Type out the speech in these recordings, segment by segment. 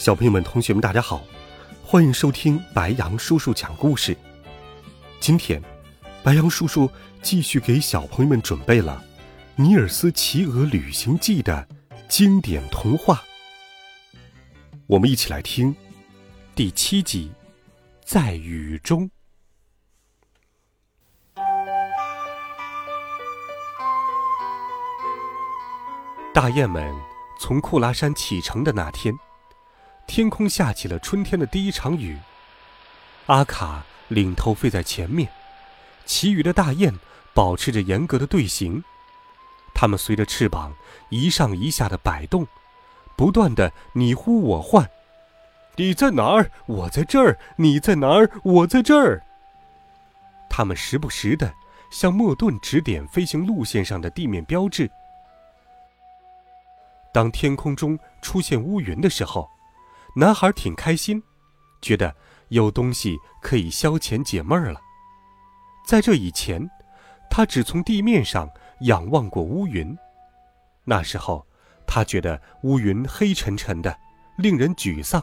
小朋友们、同学们，大家好，欢迎收听白羊叔叔讲故事。今天，白羊叔叔继续给小朋友们准备了《尼尔斯骑鹅旅行记》的经典童话。我们一起来听第七集《在雨中》。大雁们从库拉山启程的那天。天空下起了春天的第一场雨。阿卡领头飞在前面，其余的大雁保持着严格的队形。它们随着翅膀一上一下的摆动，不断的你呼我唤：“你在哪儿？我在这儿。你在哪儿？我在这儿。”它们时不时的向莫顿指点飞行路线上的地面标志。当天空中出现乌云的时候，男孩挺开心，觉得有东西可以消遣解闷儿了。在这以前，他只从地面上仰望过乌云，那时候他觉得乌云黑沉沉的，令人沮丧。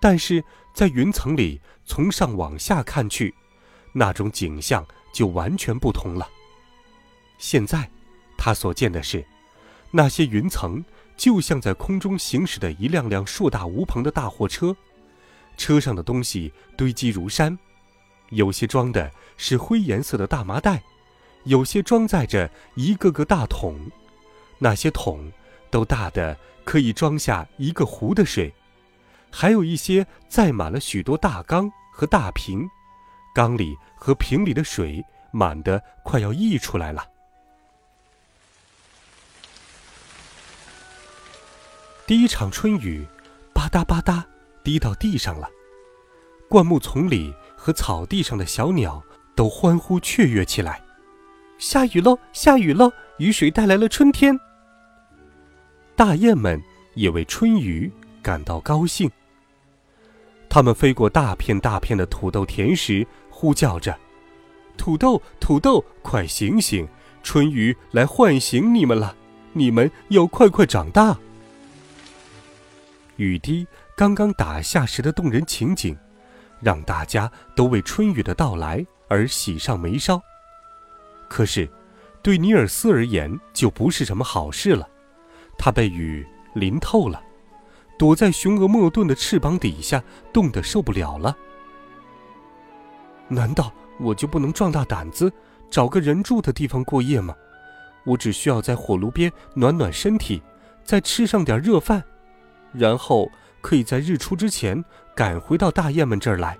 但是在云层里从上往下看去，那种景象就完全不同了。现在，他所见的是那些云层。就像在空中行驶的一辆辆硕大无朋的大货车，车上的东西堆积如山，有些装的是灰颜色的大麻袋，有些装载着一个个大桶，那些桶都大的可以装下一个湖的水，还有一些载满了许多大缸和大瓶，缸里和瓶里的水满的快要溢出来了。第一场春雨，吧嗒吧嗒滴到地上了。灌木丛里和草地上的小鸟都欢呼雀跃起来。下雨喽，下雨喽！雨水带来了春天。大雁们也为春雨感到高兴。它们飞过大片大片的土豆田时，呼叫着：“土豆，土豆，快醒醒！春雨来唤醒你们了，你们要快快长大。”雨滴刚刚打下时的动人情景，让大家都为春雨的到来而喜上眉梢。可是，对尼尔斯而言就不是什么好事了。他被雨淋透了，躲在雄鹅莫顿的翅膀底下，冻得受不了了。难道我就不能壮大胆子，找个人住的地方过夜吗？我只需要在火炉边暖暖身体，再吃上点热饭。然后可以在日出之前赶回到大雁们这儿来。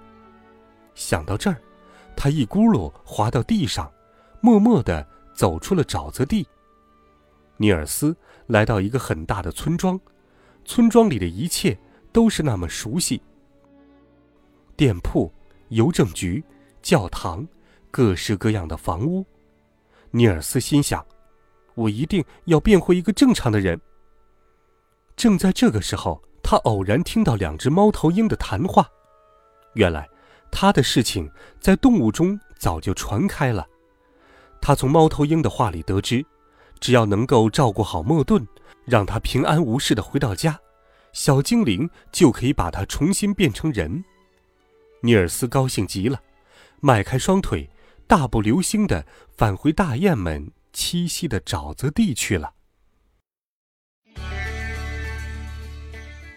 想到这儿，他一咕噜滑到地上，默默地走出了沼泽地。尼尔斯来到一个很大的村庄，村庄里的一切都是那么熟悉：店铺、邮政局、教堂，各式各样的房屋。尼尔斯心想：“我一定要变回一个正常的人。”正在这个时候，他偶然听到两只猫头鹰的谈话。原来，他的事情在动物中早就传开了。他从猫头鹰的话里得知，只要能够照顾好莫顿，让他平安无事的回到家，小精灵就可以把他重新变成人。尼尔斯高兴极了，迈开双腿，大步流星的返回大雁们栖息的沼泽地去了。